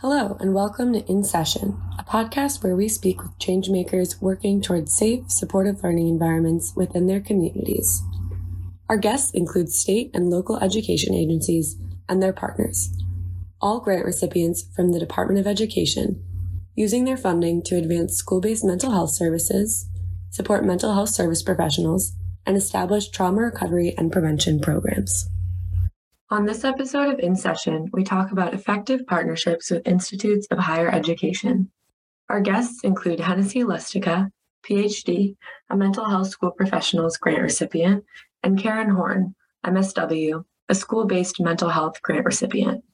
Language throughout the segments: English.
Hello, and welcome to In Session, a podcast where we speak with changemakers working towards safe, supportive learning environments within their communities. Our guests include state and local education agencies and their partners, all grant recipients from the Department of Education, using their funding to advance school based mental health services, support mental health service professionals, and establish trauma recovery and prevention programs. On this episode of In Session, we talk about effective partnerships with institutes of higher education. Our guests include Hennessey Lustica, PhD, a mental health school professionals grant recipient, and Karen Horn, MSW, a school based mental health grant recipient.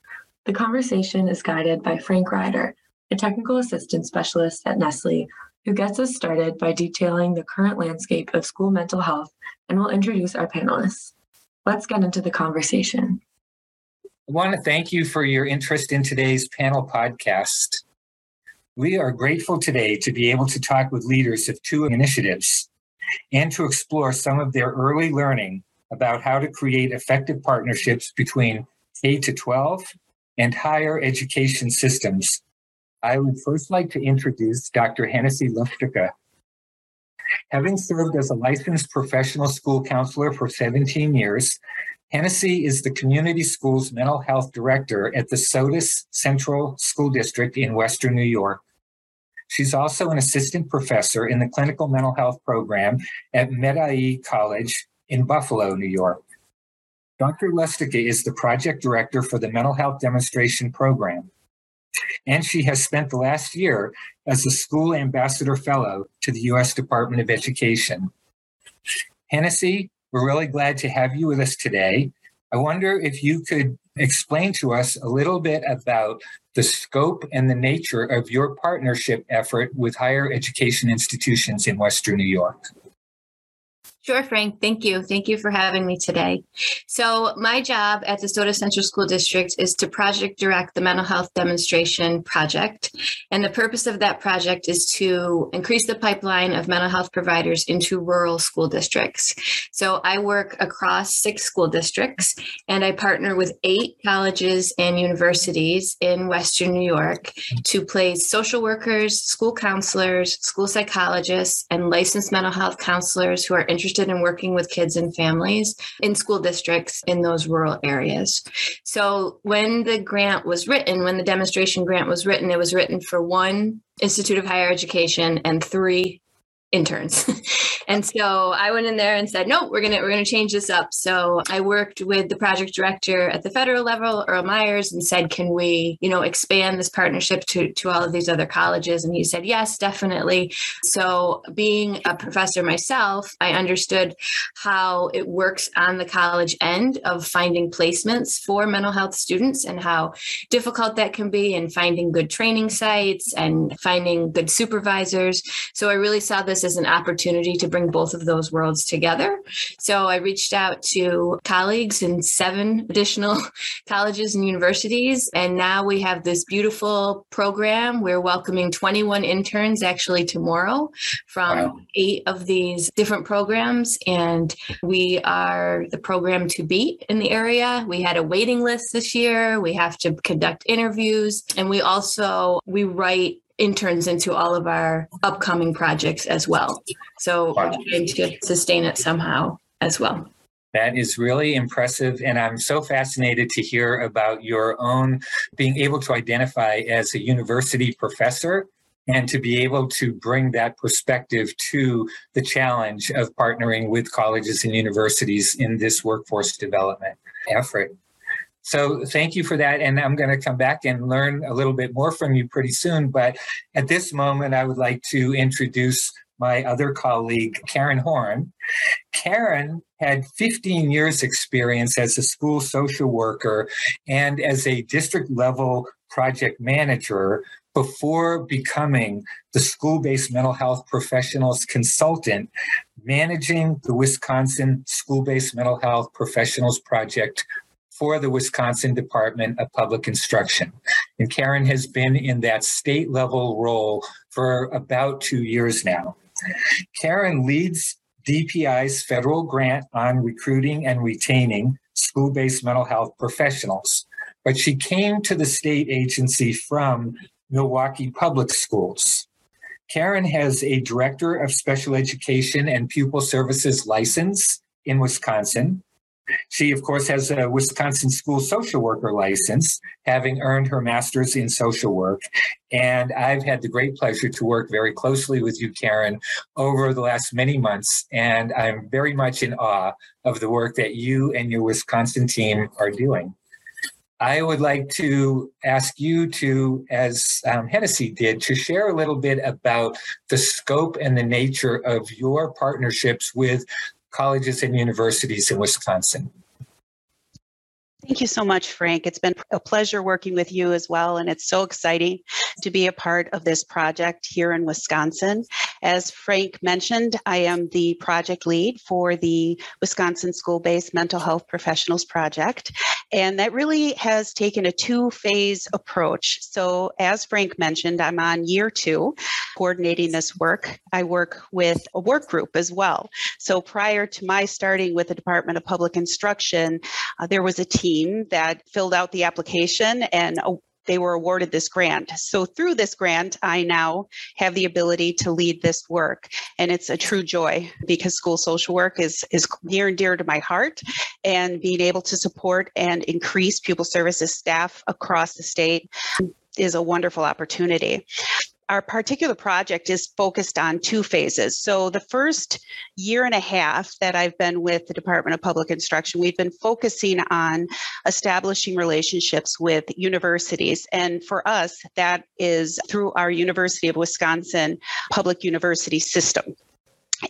The conversation is guided by Frank Rider, a technical assistance specialist at NCSSLE, who gets us started by detailing the current landscape of school mental health and will introduce our panelists. Let's get into the conversation. I want to thank you for your interest in today's panel podcast. We are grateful today to be able to talk with leaders of two initiatives and to explore some of their early learning about how to create effective partnerships between K to 12 and higher education systems. I would first like to introduce Dr. Hennessey Lustica. Having served as a licensed professional school counselor for 17 years, Hennessey is the community school's mental health director at the Sodus Central School District in Western New York. She's also an assistant professor in the clinical mental health program at Medaille College in Buffalo, New York. Dr. Lustica is the project director for the mental health demonstration program. And she has spent the last year as a school ambassador fellow to the U.S. Department of Education. Hennessey, we're really glad to have you with us today. I wonder if you could explain to us a little bit about the scope and the nature of your partnership effort with higher education institutions in Western New York. Sure, Frank. Thank you. Thank you for having me today. So, my job at the Sodus Central School District is to project direct the mental health demonstration project. And the purpose of that project is to increase the pipeline of mental health providers into rural school districts. So, I work across six school districts and I partner with eight colleges and universities in Western New York to place social workers, school counselors, school psychologists, and licensed mental health counselors who are interested interested in working with kids and families in school districts in those rural areas. So when the grant was written, when the demonstration grant was written, it was written for one Institute of Higher Education and three interns. and so I went in there and said, no, we're gonna we're gonna change this up. So I worked with the project director at the federal level, Earl Myers, and said, can we, you know, expand this partnership to to all of these other colleges? And he said, yes, definitely. So being a professor myself, I understood how it works on the college end of finding placements for mental health students and how difficult that can be and finding good training sites and finding good supervisors. So I really saw this as an opportunity to bring both of those worlds together. So I reached out to colleagues in seven additional colleges and universities. And now we have this beautiful program. We're welcoming 21 interns actually tomorrow from wow. eight of these different programs. And we are the program to beat in the area. We had a waiting list this year. We have to conduct interviews. And we also, we write interns into all of our upcoming projects as well. So wow. we're trying to sustain it somehow as well. That is really impressive. And I'm so fascinated to hear about your own being able to identify as a university professor and to be able to bring that perspective to the challenge of partnering with colleges and universities in this workforce development effort. So thank you for that. And I'm going to come back and learn a little bit more from you pretty soon. But at this moment, I would like to introduce my other colleague, Karen Horn. Karen had 15 years experience as a school social worker and as a district level project manager before becoming the school-based mental health professionals consultant managing the Wisconsin School-Based Mental Health Professionals Project for the Wisconsin Department of Public Instruction. And Karen has been in that state level role for about two years now. Karen leads DPI's federal grant on recruiting and retaining school based mental health professionals. but she came to the state agency from Milwaukee Public Schools. Karen has a Director of Special Education and Pupil Services license in Wisconsin. She, of course, has a Wisconsin school social worker license, having earned her master's in social work. And I've had the great pleasure to work very closely with you, Karen, over the last many months. And I'm very much in awe of the work that you and your Wisconsin team are doing. I would like to ask you to, as um, Hennessey did, to share a little bit about the scope and the nature of your partnerships with colleges and universities in Wisconsin. Thank you so much, Frank. It's been a pleasure working with you as well, and it's so exciting to be a part of this project here in Wisconsin. As Frank mentioned, I am the project lead for the Wisconsin School Based Mental Health Professionals Project, and that really has taken a two phase approach. So, as Frank mentioned, I'm on year two coordinating this work. I work with a work group as well. So, prior to my starting with the Department of Public Instruction, uh, there was a team that filled out the application and uh, they were awarded this grant. So through this grant, I now have the ability to lead this work. And it's a true joy because school social work is, is near and dear to my heart. And being able to support and increase pupil services staff across the state is a wonderful opportunity our particular project is focused on two phases. So, the first year and a half that I've been with the Department of Public Instruction, we've been focusing on establishing relationships with universities. And for us, that is through our University of Wisconsin public university system.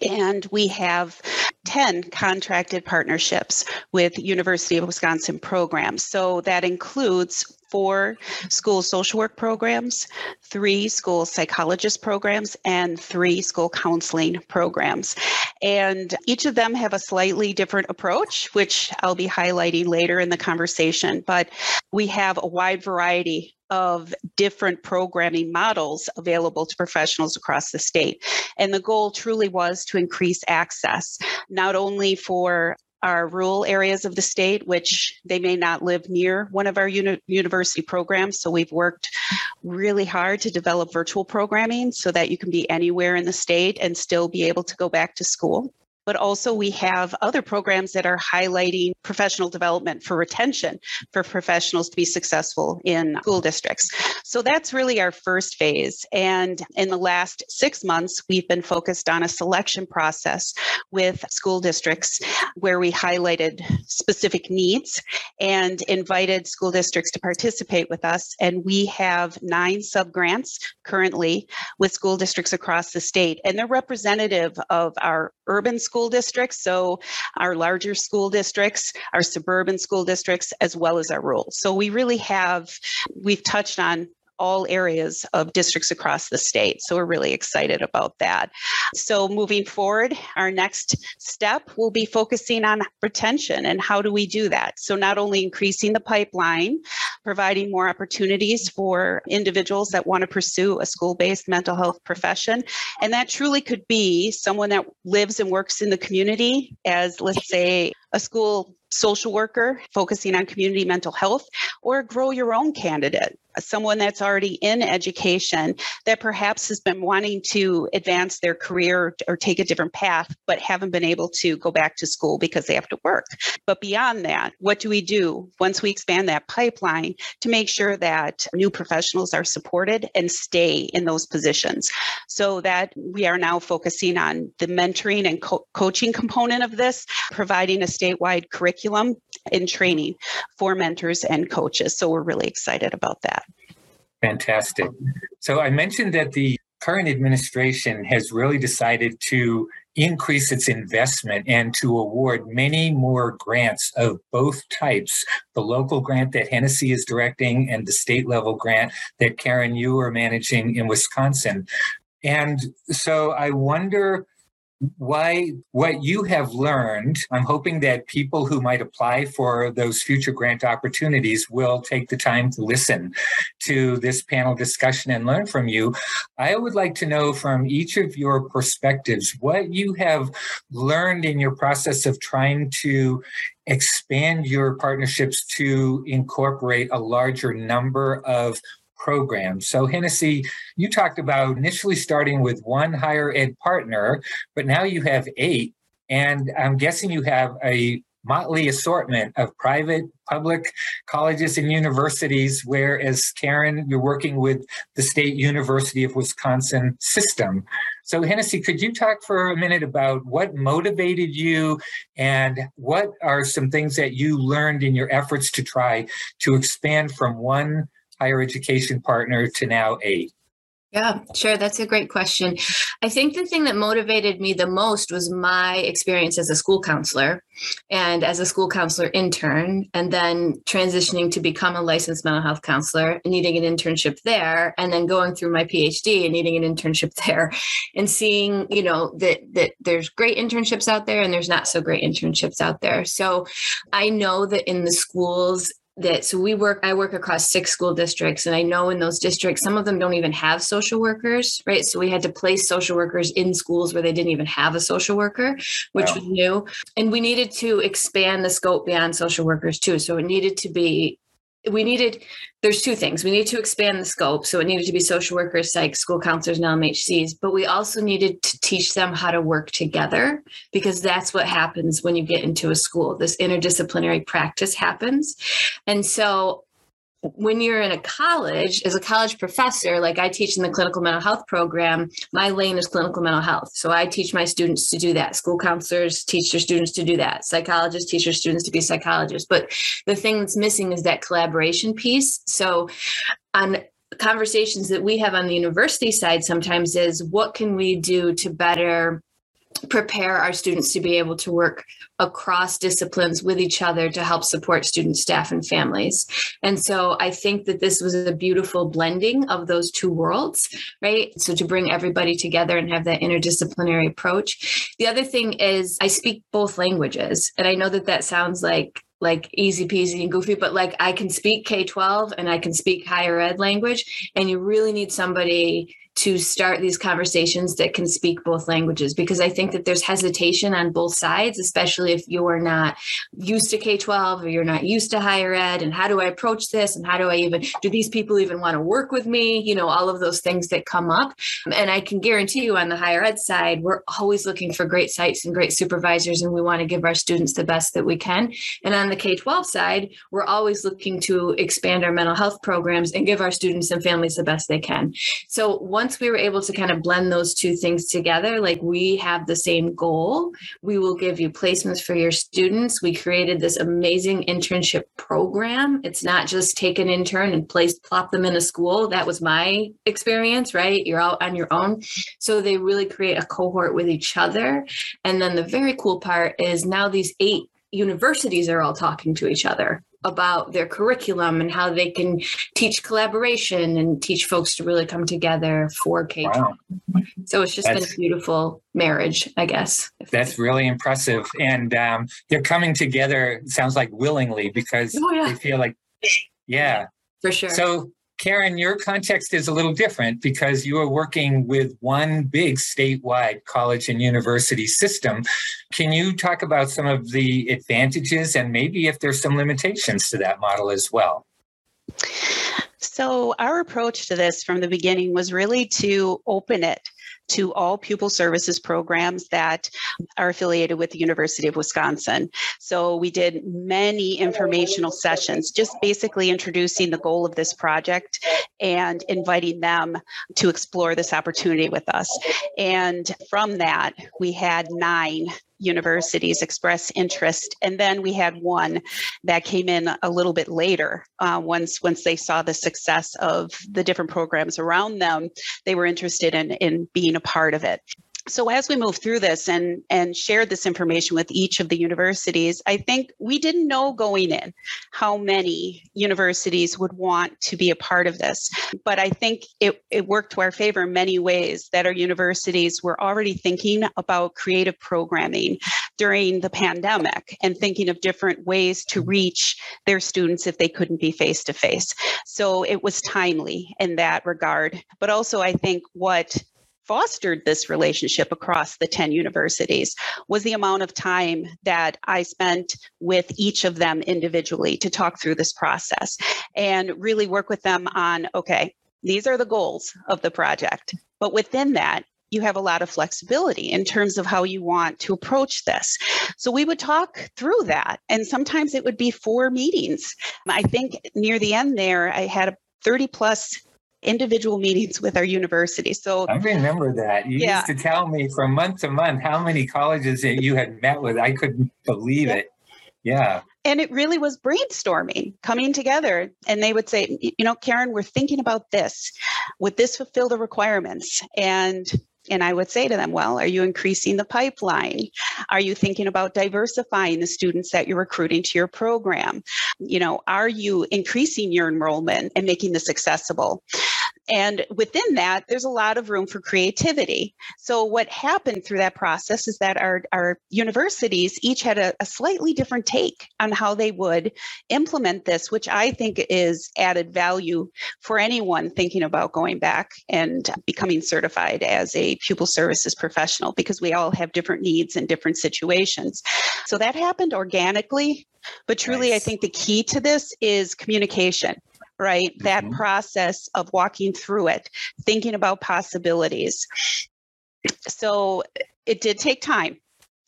And we have 10 contracted partnerships with University of Wisconsin programs. So that includes four school social work programs, three school psychologist programs, and three school counseling programs. And each of them have a slightly different approach, which I'll be highlighting later in the conversation. But we have a wide variety of different programming models available to professionals across the state. And the goal truly was to increase access, not only for our rural areas of the state, which they may not live near one of our uni- university programs. So we've worked really hard to develop virtual programming so that you can be anywhere in the state and still be able to go back to school but also we have other programs that are highlighting professional development for retention for professionals to be successful in school districts. So that's really our first phase. And in the last six months, we've been focused on a selection process with school districts where we highlighted specific needs and invited school districts to participate with us. And we have nine subgrants currently with school districts across the state, and they're representative of our urban school school districts, so our larger school districts, our suburban school districts, as well as our rural. So we really have, we've touched on all areas of districts across the state. So we're really excited about that. So moving forward, our next step will be focusing on retention and how do we do that? So not only increasing the pipeline, providing more opportunities for individuals that want to pursue a school-based mental health profession, and that truly could be someone that lives and works in the community as let's say a school social worker focusing on community mental health or grow your own candidate someone that's already in education that perhaps has been wanting to advance their career or take a different path, but haven't been able to go back to school because they have to work. But beyond that, what do we do once we expand that pipeline to make sure that new professionals are supported and stay in those positions? So that we are now focusing on the mentoring and co- coaching component of this, providing a statewide curriculum and training for mentors and coaches. So we're really excited about that. Fantastic. So I mentioned that the current administration has really decided to increase its investment and to award many more grants of both types the local grant that Hennessey is directing and the state level grant that Karen, you are managing in Wisconsin. And so I wonder why what you have learned i'm hoping that people who might apply for those future grant opportunities will take the time to listen to this panel discussion and learn from you. I would like to know from each of your perspectives what you have learned in your process of trying to expand your partnerships to incorporate a larger number of programs. So, Hennessey, you talked about initially starting with one higher ed partner, but now you have eight. And I'm guessing you have a motley assortment of private, public colleges and universities, whereas Karen, you're working with the State University of Wisconsin system. So, Hennessey, could you talk for a minute about what motivated you and what are some things that you learned in your efforts to try to expand from one higher education partner to now eight? Yeah, sure. That's a great question. I think the thing that motivated me the most was my experience as a school counselor and as a school counselor intern, and then transitioning to become a licensed mental health counselor, needing an internship there, and then going through my PhD and needing an internship there, and seeing, you know, that that there's great internships out there and there's not so great internships out there. So I know that in the schools that so we work i work across six school districts and i know in those districts some of them don't even have social workers right? So we had to place social workers in schools where they didn't even have a social worker which wow. was new. And we needed to expand the scope beyond social workers too. So it needed to be we needed there's two things. We needed to expand the scope so it needed to be social workers psych school counselors and lmhcs but we also needed to teach them how to work together because that's what happens when you get into a school. This interdisciplinary practice happens. And so when you're in a college as a college professor like i teach in the clinical mental health program my lane is clinical mental health. So i teach my students to do that. School counselors teach their students to do that. Psychologists teach their students to be psychologists. But the thing that's missing is that collaboration piece. So on conversations that we have on the university side sometimes is what can we do to better prepare our students to be able to work across disciplines with each other to help support students, staff, and families. And so I think that this was a beautiful blending of those two worlds, right? So to bring everybody together and have that interdisciplinary approach. The other thing is I speak both languages. And I know that that sounds like like easy peasy and goofy, but like I can speak K 12 and I can speak higher ed language. And you really need somebody to start these conversations that can speak both languages because I think that there's hesitation on both sides, especially if you're not used to K 12 or you're not used to higher ed. And how do I approach this? And how do I even, do these people even want to work with me? You know, all of those things that come up. And I can guarantee you on the higher ed side, we're always looking for great sites and great supervisors, and we want to give our students the best that we can. And on the K 12 side, we're always looking to expand our mental health programs and give our students and families the best they can. So, one once we were able to kind of blend those two things together, like we have the same goal, we will give you placements for your students. We created this amazing internship program. It's not just take an intern and place plop them in a school. That was my experience, right? You're out on your own. So they really create a cohort with each other. And then the very cool part is now these eight universities are all talking to each other about their curriculum and how they can teach collaboration and teach folks to really come together for K. Wow. So it's just that's, been a beautiful marriage, I guess. That's really impressive. And um, they're coming together, sounds like willingly, because oh, yeah. they feel like, yeah. For sure. So Karen, your context is a little different because you are working with one big statewide college and university system. Can you talk about some of the advantages and maybe if there's some limitations to that model as well? So, our approach to this from the beginning was really to open it to all pupil services programs that are affiliated with the University of Wisconsin. So we did many informational sessions, just basically introducing the goal of this project and inviting them to explore this opportunity with us. And from that, we had nine universities express interest. And then we had one that came in a little bit later uh, once once they saw the success of the different programs around them they were interested in in being a part of it so as we move through this and and shared this information with each of the universities i think we didn't know going in how many universities would want to be a part of this. But i think it, it worked to our favor in many ways that our universities were already thinking about creative programming during the pandemic and thinking of different ways to reach their students if they couldn't be face to face so it was timely in that regard. But also i think what fostered this relationship across the 10 universities was the amount of time that I spent with each of them individually to talk through this process and really work with them on okay, these are the goals of the project. But within that, you have a lot of flexibility in terms of how you want to approach this. So we would talk through that. And sometimes it would be four meetings. I think near the end there, I had a 30 plus individual meetings with our university. So I remember that. You yeah. used to tell me from month to month how many colleges that you had met with. I couldn't believe yeah. it. Yeah. And it really was brainstorming, coming together. And they would say, you know, Karen, we're thinking about this. Would this fulfill the requirements? And and I would say to them, well, are you increasing the pipeline? Are you thinking about diversifying the students that you're recruiting to your program? You know, are you increasing your enrollment and making this accessible? And within that, there's a lot of room for creativity. So, what happened through that process is that our, our universities each had a, a slightly different take on how they would implement this, which I think is added value for anyone thinking about going back and becoming certified as a pupil services professional because we all have different needs and different situations. So, that happened organically. But truly, nice. I think the key to this is communication right? Mm-hmm. That process of walking through it, thinking about possibilities. So it did take time.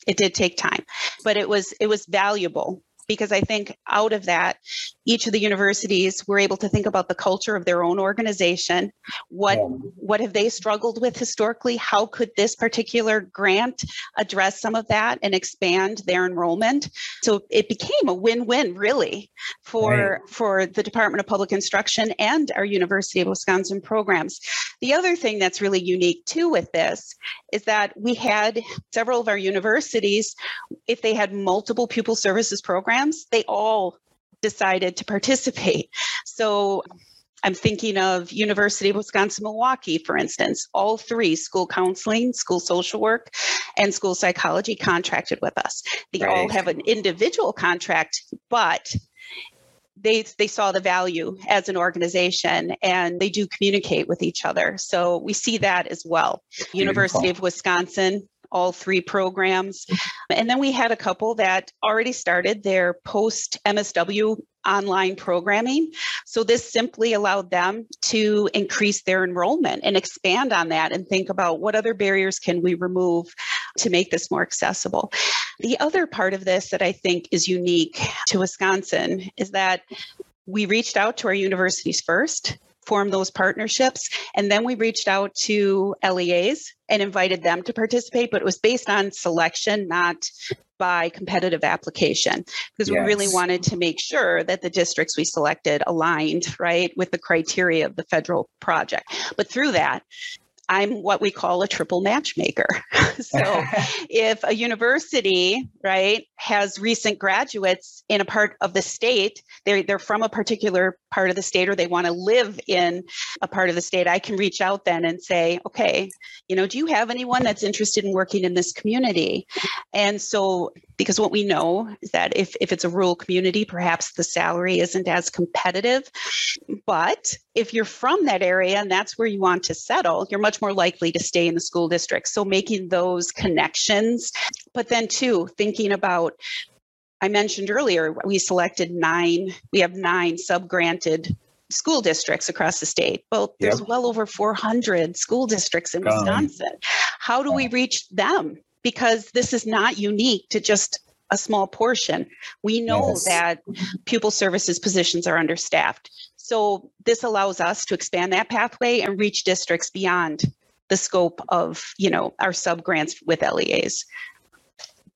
It did take time, but it was it was valuable because I think out of that, each of the universities were able to think about the culture of their own organization. What what have they struggled with historically? How could this particular grant address some of that and expand their enrollment? So it became a win-win really for right. for the Department of Public Instruction and our University of Wisconsin programs. The other thing that's really unique too with this is that we had several of our universities, if they had multiple pupil services programs, they all decided to participate. So I'm thinking of University of Wisconsin Milwaukee, for instance. All three school counseling, school social work, and school psychology contracted with us. They right. all have an individual contract, but they they saw the value as an organization and they do communicate with each other. So we see that as well. Beautiful. University of Wisconsin all three programs. And then we had a couple that already started their post MSW online programming. So this simply allowed them to increase their enrollment and expand on that and think about what other barriers can we remove to make this more accessible. The other part of this that I think is unique to Wisconsin is that we reached out to our universities first form those partnerships. And then we reached out to LEAs and invited them to participate, but it was based on selection, not by competitive application, because yes. we really wanted to make sure that the districts we selected aligned, right, with the criteria of the federal project. But through that, I'm what we call a triple matchmaker. so if a university, right, has recent graduates in a part of the state, they're, they're from a particular part of the state or they want to live in a part of the state, I can reach out then and say, okay, you know, do you have anyone that's interested in working in this community? And so because what we know is that if, if it's a rural community, perhaps the salary isn't as competitive. But if you're from that area and that's where you want to settle, you're much more likely to stay in the school district. So making those connections, but then too, thinking about I mentioned earlier, we selected nine, we have nine sub-granted school districts across the state. Well, there's yep. well over 400 school districts in Wisconsin. How do we reach them? Because this is not unique to just a small portion. We know yes. that pupil services positions are understaffed. So this allows us to expand that pathway and reach districts beyond the scope of, you know, our sub grants with LEAs.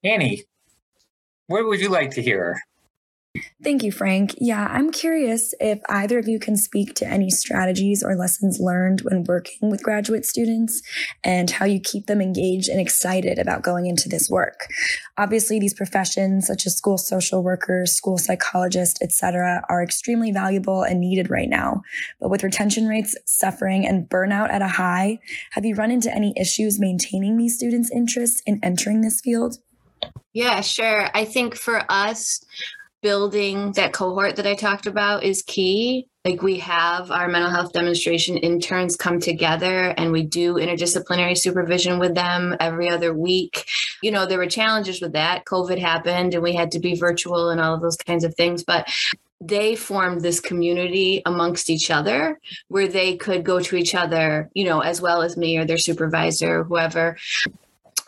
Annie, what would you like to hear? Thank you, Frank. Yeah, I'm curious if either of you can speak to any strategies or lessons learned when working with graduate students and how you keep them engaged and excited about going into this work. Obviously, these professions such as school social workers, school psychologists, etc., are extremely valuable and needed right now. But with retention rates suffering and burnout at a high, have you run into any issues maintaining these students' interests in entering this field? Yeah, sure. I think for us, building that cohort that I talked about is key. Like we have our mental health demonstration interns come together and we do interdisciplinary supervision with them every other week. You know, there were challenges with that. COVID happened and we had to be virtual and all of those kinds of things. But they formed this community amongst each other where they could go to each other, you know, as well as me or their supervisor, or whoever,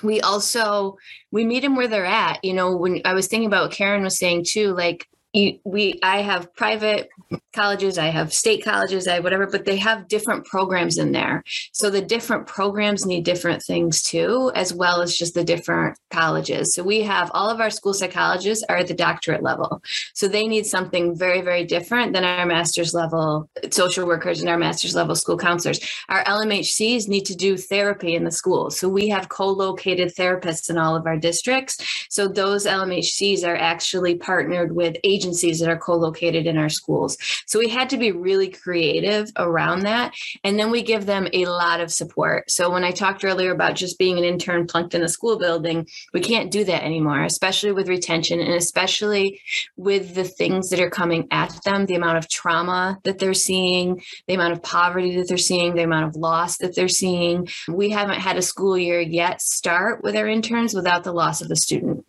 we also we meet them where they're at you know when i was thinking about karen was saying too like you, we i have private colleges i have state colleges i whatever but they have different programs in there. So the different programs need different things too as well as just the different colleges. So we have all of our school psychologists are at the doctorate level. So they need something very very different than our master's level social workers and our master's level school counselors. Our lmhcs need to do therapy in the schools so we have co-located therapists in all of our districts. So those lmhcs are actually partnered with agents agencies that are co-located in our schools. So we had to be really creative around that. And then we give them a lot of support. So when I talked earlier about just being an intern plunked in a school building, we can't do that anymore, especially with retention and especially with the things that are coming at them, the amount of trauma that they're seeing, the amount of poverty that they're seeing, the amount of loss that they're seeing. We haven't had a school year yet start with our interns without the loss of a student.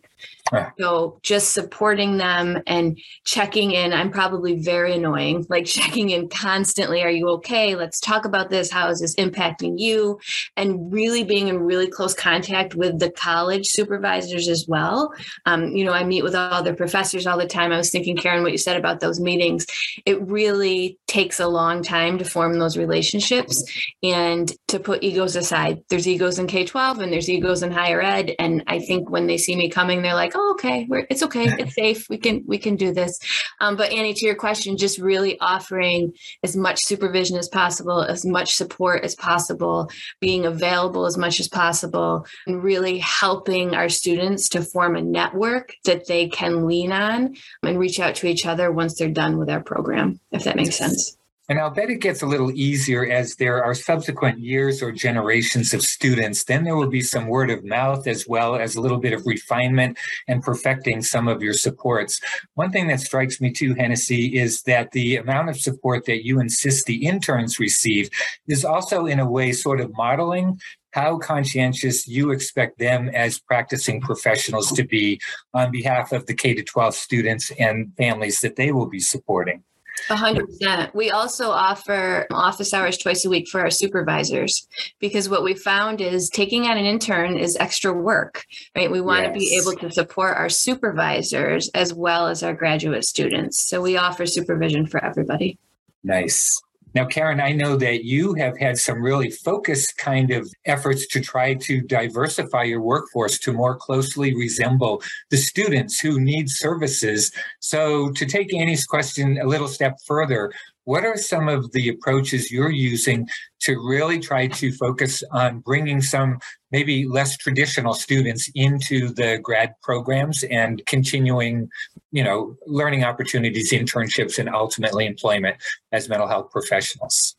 So just supporting them and checking in. I'm probably very annoying, like checking in constantly. Are you okay? Let's talk about this. How is this impacting you? And really being in really close contact with the college supervisors as well. Um, you know, I meet with all the professors all the time. I was thinking, Karen, what you said about those meetings, it really takes a long time to form those relationships and to put egos aside. There's egos in K 12 and there's egos in higher ed. And I think when they see me coming, they're like, oh, okay, we're, it's okay, it's safe. We can we can do this. Um, but Annie, to your question, just really offering as much supervision as possible, as much support as possible, being available as much as possible, and really helping our students to form a network that they can lean on and reach out to each other once they're done with our program, if that makes sense. And I'll bet it gets a little easier as there are subsequent years or generations of students. Then there will be some word of mouth as well as a little bit of refinement and perfecting some of your supports. One thing that strikes me too, Hennessey, is that the amount of support that you insist the interns receive is also in a way sort of modeling how conscientious you expect them as practicing professionals to be on behalf of the K 12 students and families that they will be supporting. A hundred percent. We also offer office hours twice a week for our supervisors because what we found is taking on an intern is extra work, right? We want yes. to be able to support our supervisors as well as our graduate students. So we offer supervision for everybody. Nice. Now, Karen, I know that you have had some really focused kind of efforts to try to diversify your workforce to more closely resemble the students who need services. So, to take Annie's question a little step further, what are some of the approaches you're using to really try to focus on bringing some maybe less traditional students into the grad programs and continuing, you know, learning opportunities, internships, and ultimately employment as mental health professionals?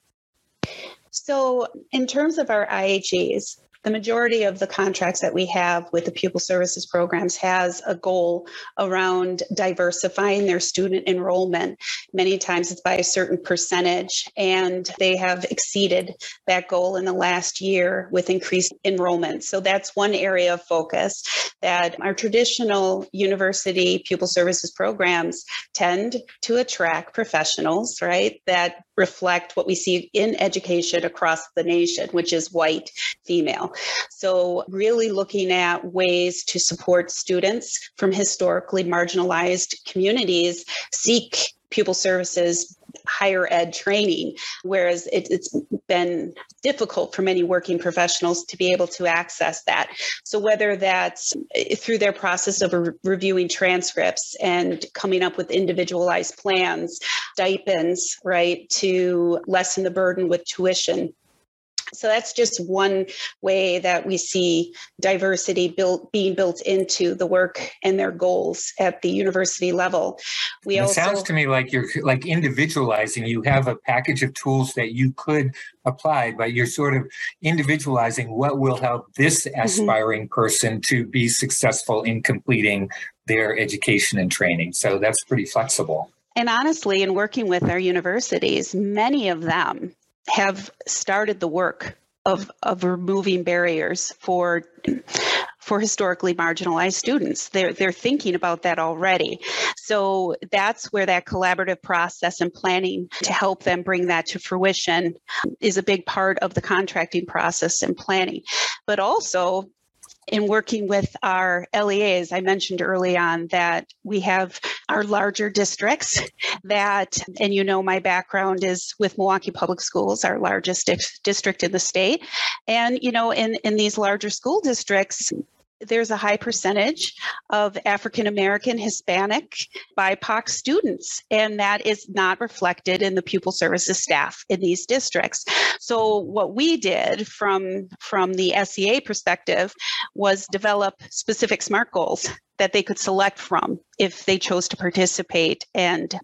So, in terms of our IHEs, the majority of the contracts that we have with the pupil services programs has a goal around diversifying their student enrollment. Many times it's by a certain percentage, and they have exceeded that goal in the last year with increased enrollment. So that's one area of focus that our traditional university pupil services programs tend to attract professionals, right, that reflect what we see in education across the nation, which is white female. So, really looking at ways to support students from historically marginalized communities seek pupil services higher ed training, whereas it, it's been difficult for many working professionals to be able to access that. So, whether that's eh, through their process of re- reviewing transcripts and coming up with individualized plans, stipends, right, to lessen the burden with tuition so that's just one way that we see diversity built being built into the work and their goals at the university level. We it also, sounds to me like you're like individualizing. You have a package of tools that you could apply, but you're sort of individualizing what will help this mm-hmm. aspiring mm-hmm. person to be successful in completing their education and training. So that's pretty flexible. And honestly, in working with our universities, many of them have started the work of, of removing barriers for for historically marginalized students. They're they're thinking about that already. So that's where that collaborative process and planning to help them bring that to fruition is a big part of the contracting process and planning. But also in working with our LEAs, I mentioned early on that we have our larger districts that, and you know, my background is with Milwaukee Public Schools, our largest di- district in the state. And, you know, in, in these larger school districts, there's a high percentage of African American, Hispanic, BIPOC students, and that is not reflected in the pupil services staff in these districts. So what we did from from the SEA perspective was develop specific SMART goals that they could select from if they chose to participate and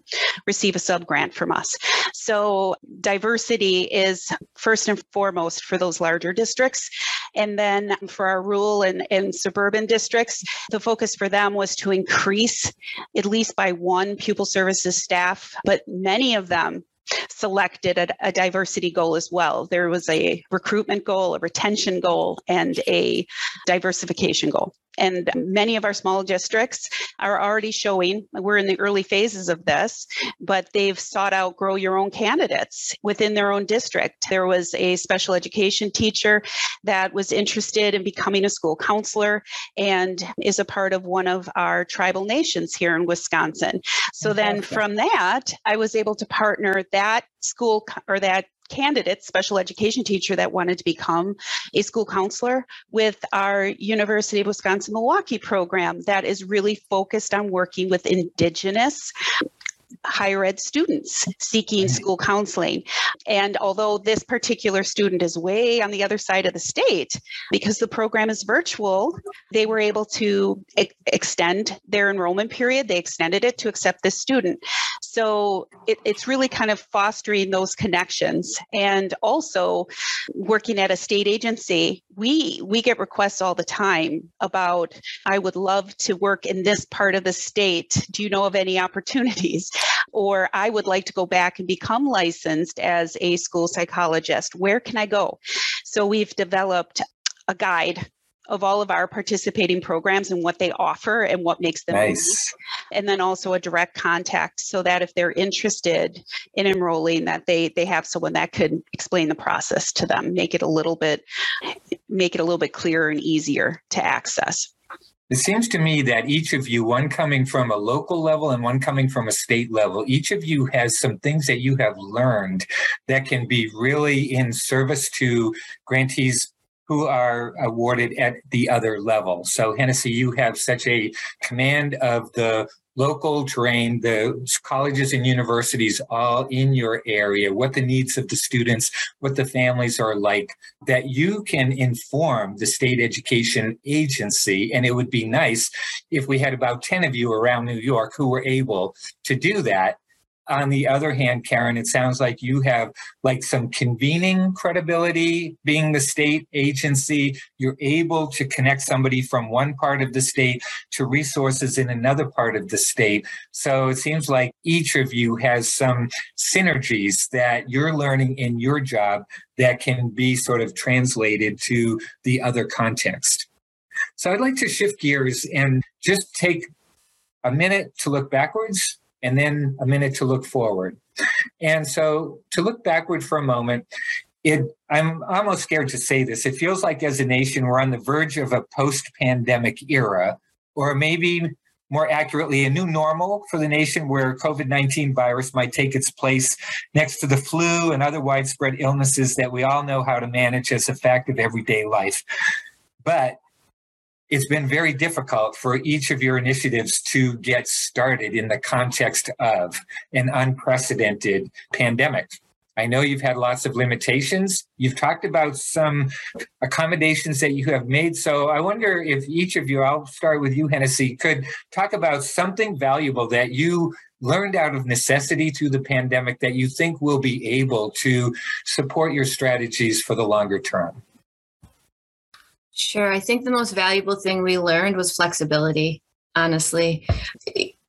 receive a sub grant from us. So, diversity is first and foremost for those larger districts. And then for our rural and, and suburban districts, the focus for them was to increase at least by one pupil services staff, but many of them selected a, a, diversity goal as well. There was a recruitment goal, a retention goal, and a diversification goal. And many of our small districts are already showing, we're in the early phases of this, but they've sought out grow your own candidates within their own district. There was a special education teacher that was interested in becoming a school counselor and is a part of one of our tribal nations here in Wisconsin. So then from that, I was able to partner that school or that candidate, special education teacher that wanted to become a school counselor with our University of Wisconsin Milwaukee program that is really focused on working with Indigenous higher ed students seeking school counseling. And although this particular student is way on the other side of the state, because the program is virtual, they were able to extend their enrollment period. They extended it to accept this student. So it, it's really kind of fostering those connections and also working at a state agency. We we get requests all the time about I would love to work in this part of the state. Do you know of any opportunities? or I would like to go back and become licensed as a school psychologist. Where can I go? So we've developed a guide of all of our participating programs and what they offer and what makes them nice. Unique. and then also a direct contact so that if they're interested in enrolling that they they have someone that could explain the process to them make it a little bit make it a little bit clearer and easier to access it seems to me that each of you, one coming from a local level and one coming from a state level, each of you has some things that you have learned that can be really in service to grantees who are awarded at the other level. So, Hennessey, you have such a command of the local terrain, the colleges and universities all in your area, what the needs of the students, what the families are like, that you can inform the state education agency. And it would be nice if we had about 10 of you around New York who were able to do that on the other hand, Karen, it sounds like you have like some convening credibility being the state agency. You're able to connect somebody from one part of the state to resources in another part of the state. So it seems like each of you has some synergies that you're learning in your job that can be sort of translated to the other context. So I'd like to shift gears and just take a minute to look backwards and then a minute to look forward. And so to look backward for a moment, it I'm almost scared to say this. It feels like as a nation we're on the verge of a post-pandemic era or maybe more accurately, a new normal for the nation where COVID 19 virus might take its place next to the flu and other widespread illnesses that we all know how to manage as a fact of everyday life. But it's been very difficult for each of your initiatives to get started in the context of an unprecedented pandemic. I know you've had lots of limitations. You've talked about some accommodations that you have made. So I wonder if each of you, I'll start with you, Hennessey, could talk about something valuable that you learned out of necessity through the pandemic that you think will be able to support your strategies for the longer term. Sure. I think the most valuable thing we learned was flexibility, honestly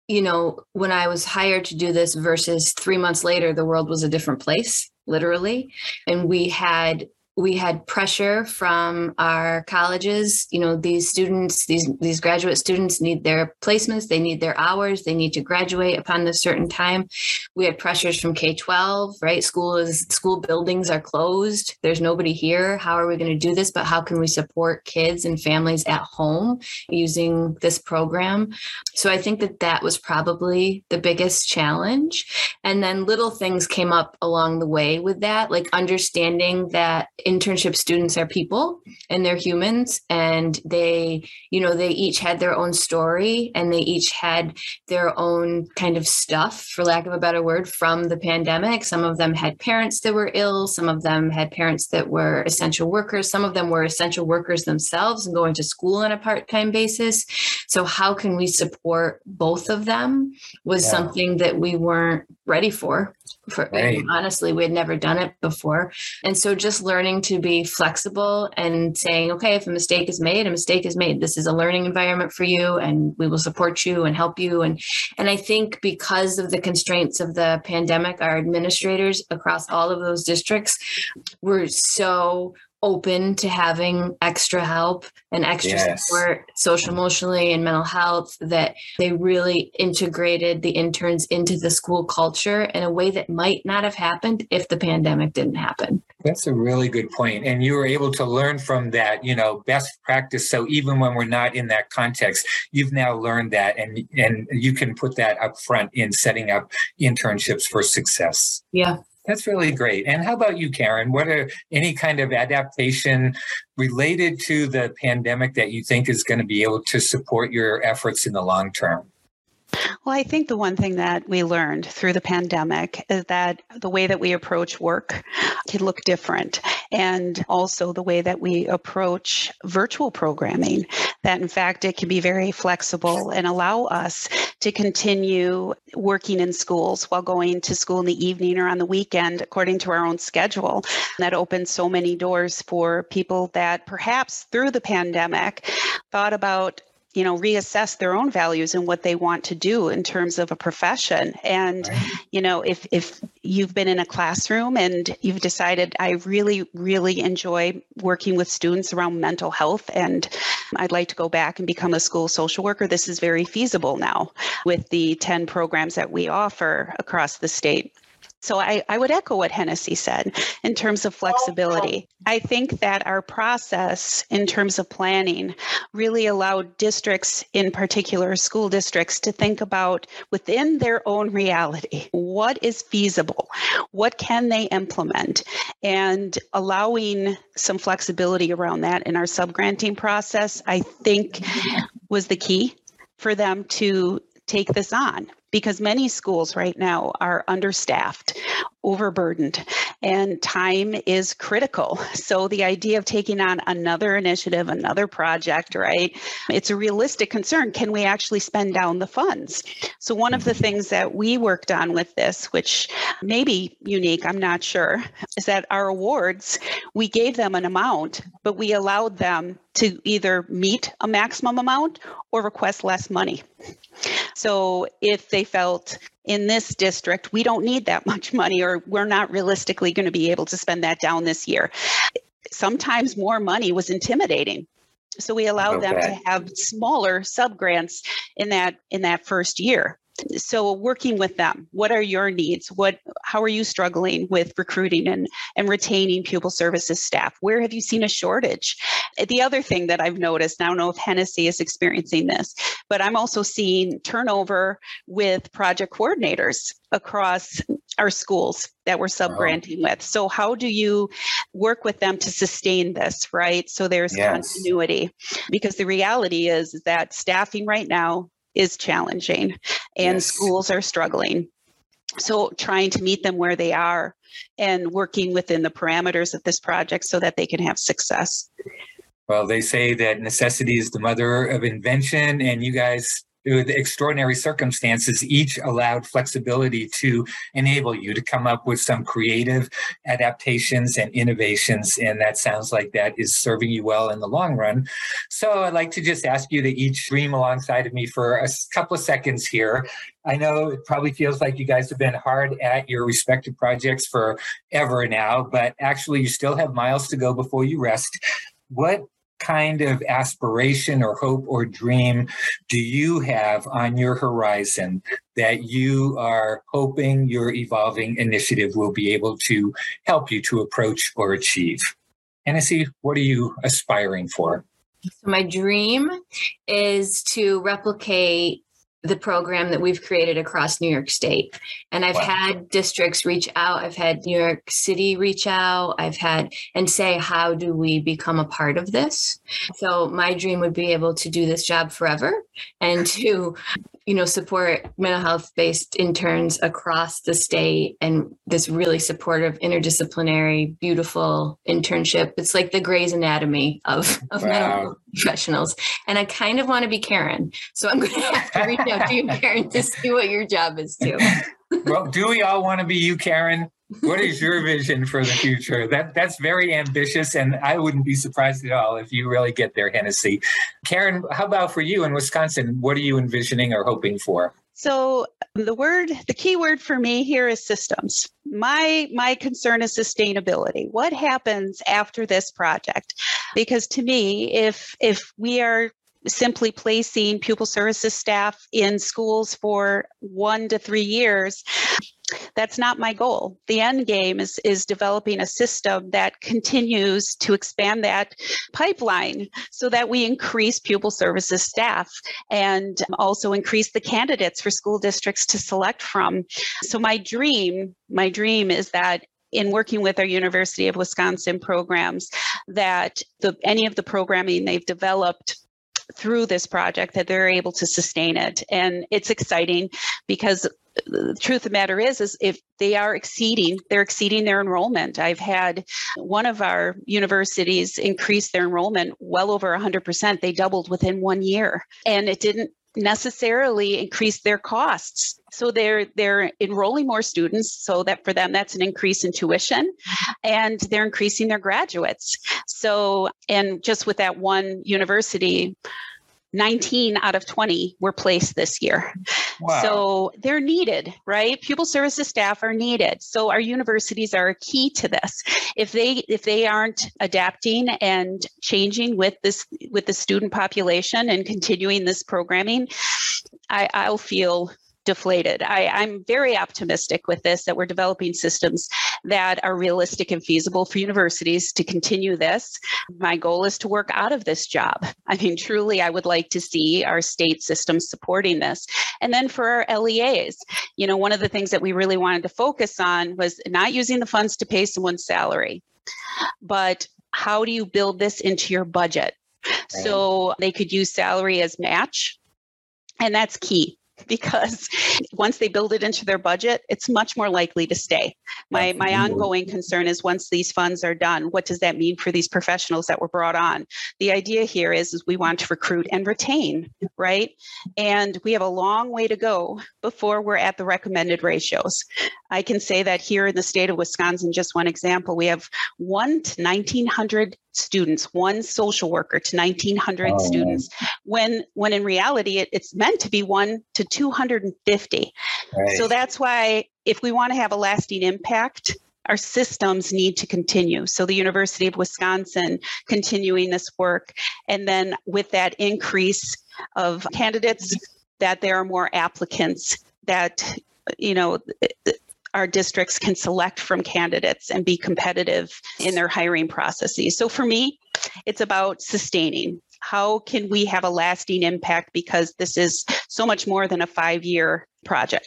you know, when I was hired to do this versus three months later, the world was a different place, literally. And we had we had pressure from our colleges. You know these students these these graduate students need their placements they need their hours they need to graduate upon a certain time. We had pressures from k-12 right? School is school buildings are closed. There's nobody here. How are we going to do this? But how can we support kids and families at home using this program? So i think that that was probably the biggest challenge. And then little things came up along the way with that like understanding that internship students are people and they're humans and they you know they each had their own story and they each had their own kind of stuff for lack of a better word from the pandemic. Some of them had parents that were ill. Some of them had parents that were essential workers. Some of them were essential workers themselves and going to school on a part-time basis. So how can we support both of them was yeah. something that we weren't ready for for right. honestly we had never done it before. And so just learning to be flexible and saying okay if a mistake is made a mistake is made. This is a learning environment for you and we will support you and help you. And and i think because of the constraints of the pandemic our administrators across all of those districts were so open to having extra help and extra yes. support social emotionally and mental health that they really integrated the interns into the school culture in a way that might not have happened if the pandemic didn't happen. That's a really good point and you were able to learn from that you know best practice. So even when we're not in that context you've now learned that and and you can put that up front in setting up internships for success. Yeah that's really great. And how about you, Karen? What are any kind of adaptation related to the pandemic that you think is going to be able to support your efforts in the long term? Well, I think the one thing that we learned through the pandemic is that the way that we approach work can look different. And also the way that we approach virtual programming, that in fact it can be very flexible and allow us to continue working in schools while going to school in the evening or on the weekend according to our own schedule. That opens so many doors for people that perhaps through the pandemic thought about you know reassess their own values and what they want to do in terms of a profession and right. you know if if you've been in a classroom and you've decided i really really enjoy working with students around mental health and i'd like to go back and become a school social worker this is very feasible now with the 10 programs that we offer across the state so I, I would echo what Hennessey said in terms of oh, flexibility. I think that our process in terms of planning really allowed districts, in particular school districts, to think about within their own reality what is feasible, what can they implement, and allowing some flexibility around that in our subgranting process, I think was the key for them to take this on because many schools right now are understaffed, overburdened, and time is critical. So the idea of taking on another initiative, another project, right? It's a realistic concern. Can we actually spend down the funds? So one of the mm-hmm. things that we worked on with this, which may be unique, I'm not sure, is that our awards, we gave them an amount, but we allowed them to either meet a maximum amount or request less money. So if they felt in this district, we don't need that much money or we're not realistically going to be able to spend that down this year, sometimes more money was intimidating. So we allowed okay. them to have smaller sub grants in that in that first year. So working with them what are your needs? What how are you struggling with recruiting and and retaining pupil services staff? Where have you seen a shortage? The other thing that i've noticed i don't know if hennessey is experiencing this but i'm also seeing turnover with project coordinators across our schools that we're sub-granting with. So how do you work with them to sustain this right? So there's yes. continuity. Because the reality is that staffing right now is challenging and yes. schools are struggling. So, trying to meet them where they are and working within the parameters of this project so that they can have success. Well, they say that necessity is the mother of invention, and you guys with extraordinary circumstances, each allowed flexibility to enable you to come up with some creative adaptations and innovations. And that sounds like that is serving you well in the long run. So I'd like to just ask you to each dream alongside of me for a couple of seconds here. I know it probably feels like you guys have been hard at your respective projects for ever now, but actually you still have miles to go before you rest. What kind of aspiration or hope or dream do you have on your horizon that you are hoping your evolving initiative will be able to help you to approach or achieve? Hennessey, what are you aspiring for? So, my dream is to replicate the program that we've created across New York State. And I've wow. had districts reach out, I've had New York City reach out, I've had and say, how do we become a part of this? So my dream would be able to do this job forever and to you know support mental health based interns across the state and this really supportive interdisciplinary beautiful internship. It's like the Grey's Anatomy of, of wow. mental professionals. And i kind of want to be karen. So i'm going to have to reach out to you karen to see what your job is too. Well do we all want to be you karen what is your vision for the future? That that's very ambitious, and I wouldn't be surprised at all if you really get there, Hennessey. Karen, how about for you in Wisconsin? What are you envisioning or hoping for? So um, the word, the key word for me here is systems. My my concern is sustainability. What happens after this project? Because to me, if if we are simply placing pupil services staff in schools for one to three years that's not my goal. The end game is, is developing a system that continues to expand that pipeline so that we increase pupil services staff and also increase the candidates for school districts to select from. So my dream, my dream is that in working with our University of Wisconsin programs that the any of the programming they've developed through this project that they're able to sustain it. And it's exciting because uh, the truth of the matter is is if they are exceeding they're exceeding their enrollment. I've had one of our universities increase their enrollment well over 100% they doubled within one year. And it didn't necessarily increase their costs. So they're they're enrolling more students so that for them that's an increase in tuition and they're increasing their graduates. So and just with that one university 19 out of 20 were placed this year. Wow. So they're needed, right? Pupil services staff are needed. So our universities are a key to this. If they if they aren't adapting and changing with this with the student population and continuing this programming, I, I'll feel deflated. I, I'm very optimistic with this that we're developing systems that are realistic and feasible for universities to continue this. My goal is to work out of this job. I mean, truly, I would like to see our state systems supporting this. And then for our LEAs, you know, one of the things that we really wanted to focus on was not using the funds to pay someone's salary, but how do you build this into your budget? So they could use salary as match. And that's key because once they build it into their budget, it's much more likely to stay. My my ongoing concern is once these funds are done, what does that mean for these professionals that were brought on? The idea here is, is we want to recruit and retain, right? And we have a long way to go before we're at the recommended ratios. I can say that here in the state of Wisconsin, just one example, we have one to 1900 students, one social worker to 1900 oh. students, when when in reality it, it's meant to be one to 250. Right. So that's why if we want to have a lasting impact, our systems need to continue. So the University of Wisconsin continuing this work, and then with that increase of candidates that there are more applicants that you know our districts can select from candidates and be competitive in their hiring processes. So for me, it's about sustaining. How can we have a lasting impact because this is so much more than a five year project?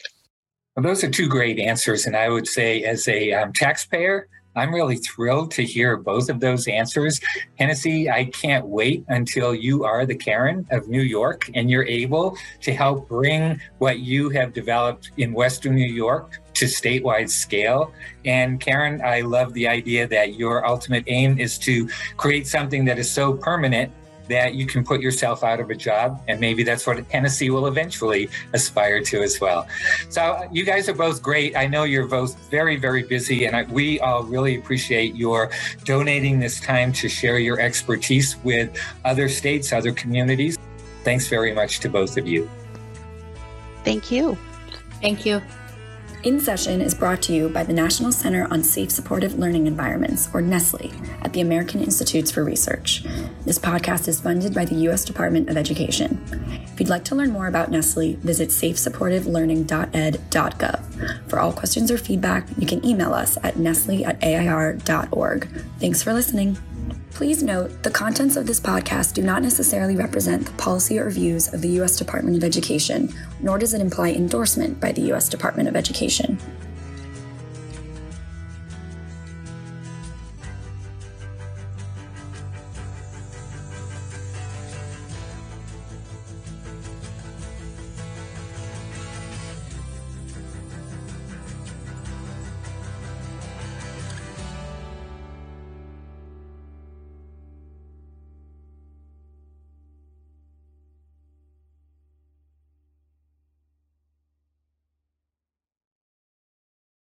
Well, those are two great answers. And I would say, as a um, taxpayer, I'm really thrilled to hear both of those answers. Hennessey, I can't wait until you are the Karen of New York and you're able to help bring what you have developed in Western New York to statewide scale. And Karen, I love the idea that your ultimate aim is to create something that is so permanent that you can put yourself out of a job. And maybe that's what Hennessey will eventually aspire to as well. So you guys are both great. I know you're both very, very busy, and I, we all really appreciate your donating this time to share your expertise with other states, other communities. Thanks very much to both of you. Thank you. Thank you. In Session is brought to you by the National Center on Safe Supportive Learning Environments, or NCSSLE, at the American Institutes for Research. This podcast is funded by the U.S. Department of Education. If you'd like to learn more about NCSSLE, visit safesupportivelearning.ed.gov. For all questions or feedback, you can email us at nestle at air.org. Thanks for listening. Please note the contents of this podcast do not necessarily represent the policy or views of the U.S. Department of Education, nor does it imply endorsement by the U.S. Department of Education.